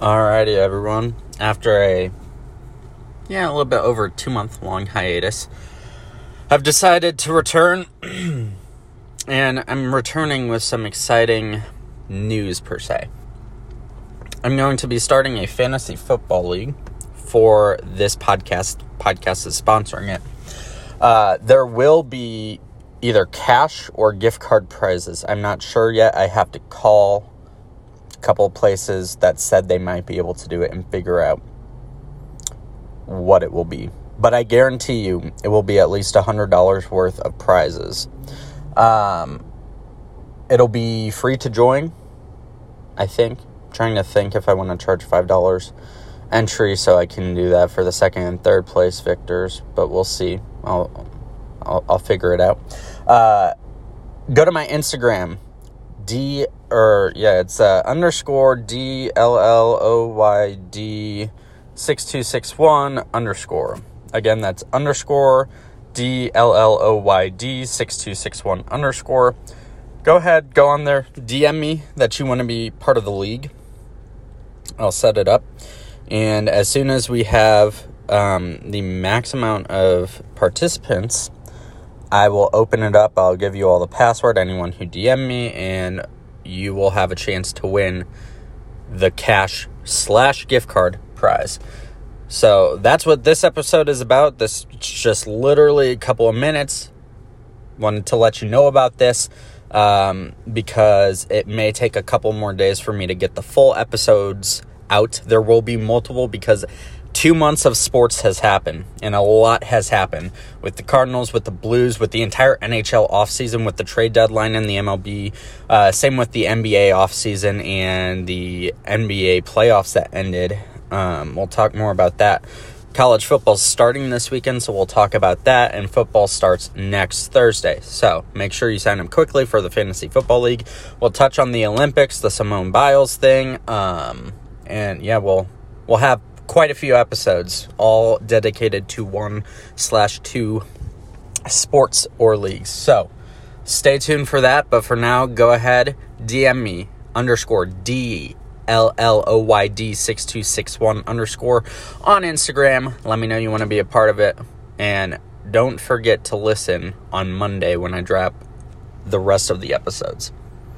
Alrighty, everyone. After a yeah, a little bit over two month long hiatus, I've decided to return, and I'm returning with some exciting news per se. I'm going to be starting a fantasy football league for this podcast. Podcast is sponsoring it. Uh, there will be either cash or gift card prizes. I'm not sure yet. I have to call couple places that said they might be able to do it and figure out what it will be. But I guarantee you it will be at least $100 worth of prizes. Um, it'll be free to join, I think. I'm trying to think if I want to charge $5 entry so I can do that for the second and third place victors, but we'll see. I'll, I'll, I'll figure it out. Uh, go to my Instagram D or yeah, it's uh, underscore D L L O Y D six two six one underscore. Again, that's underscore D L L O Y D six two six one underscore. Go ahead, go on there, DM me that you want to be part of the league. I'll set it up, and as soon as we have um, the max amount of participants I will open it up. I'll give you all the password, anyone who DM me, and you will have a chance to win the cash slash gift card prize. So that's what this episode is about. This just literally a couple of minutes. Wanted to let you know about this um, because it may take a couple more days for me to get the full episodes out. There will be multiple because two months of sports has happened and a lot has happened with the cardinals with the blues with the entire nhl offseason with the trade deadline and the mlb uh, same with the nba offseason and the nba playoffs that ended. Um, we'll talk more about that. College football's starting this weekend so we'll talk about that and football starts next thursday. So make sure you sign up quickly for the fantasy football league. We'll touch on the olympics the simone biles thing um, and yeah we'll we'll have quite a few episodes, all dedicated to one slash two sports or leagues. So stay tuned for that. But for now, go ahead, DM me underscore D L L O Y D 6261 underscore on Instagram. Let me know you want to be a part of it. And don't forget to listen on Monday when I drop the rest of the episodes.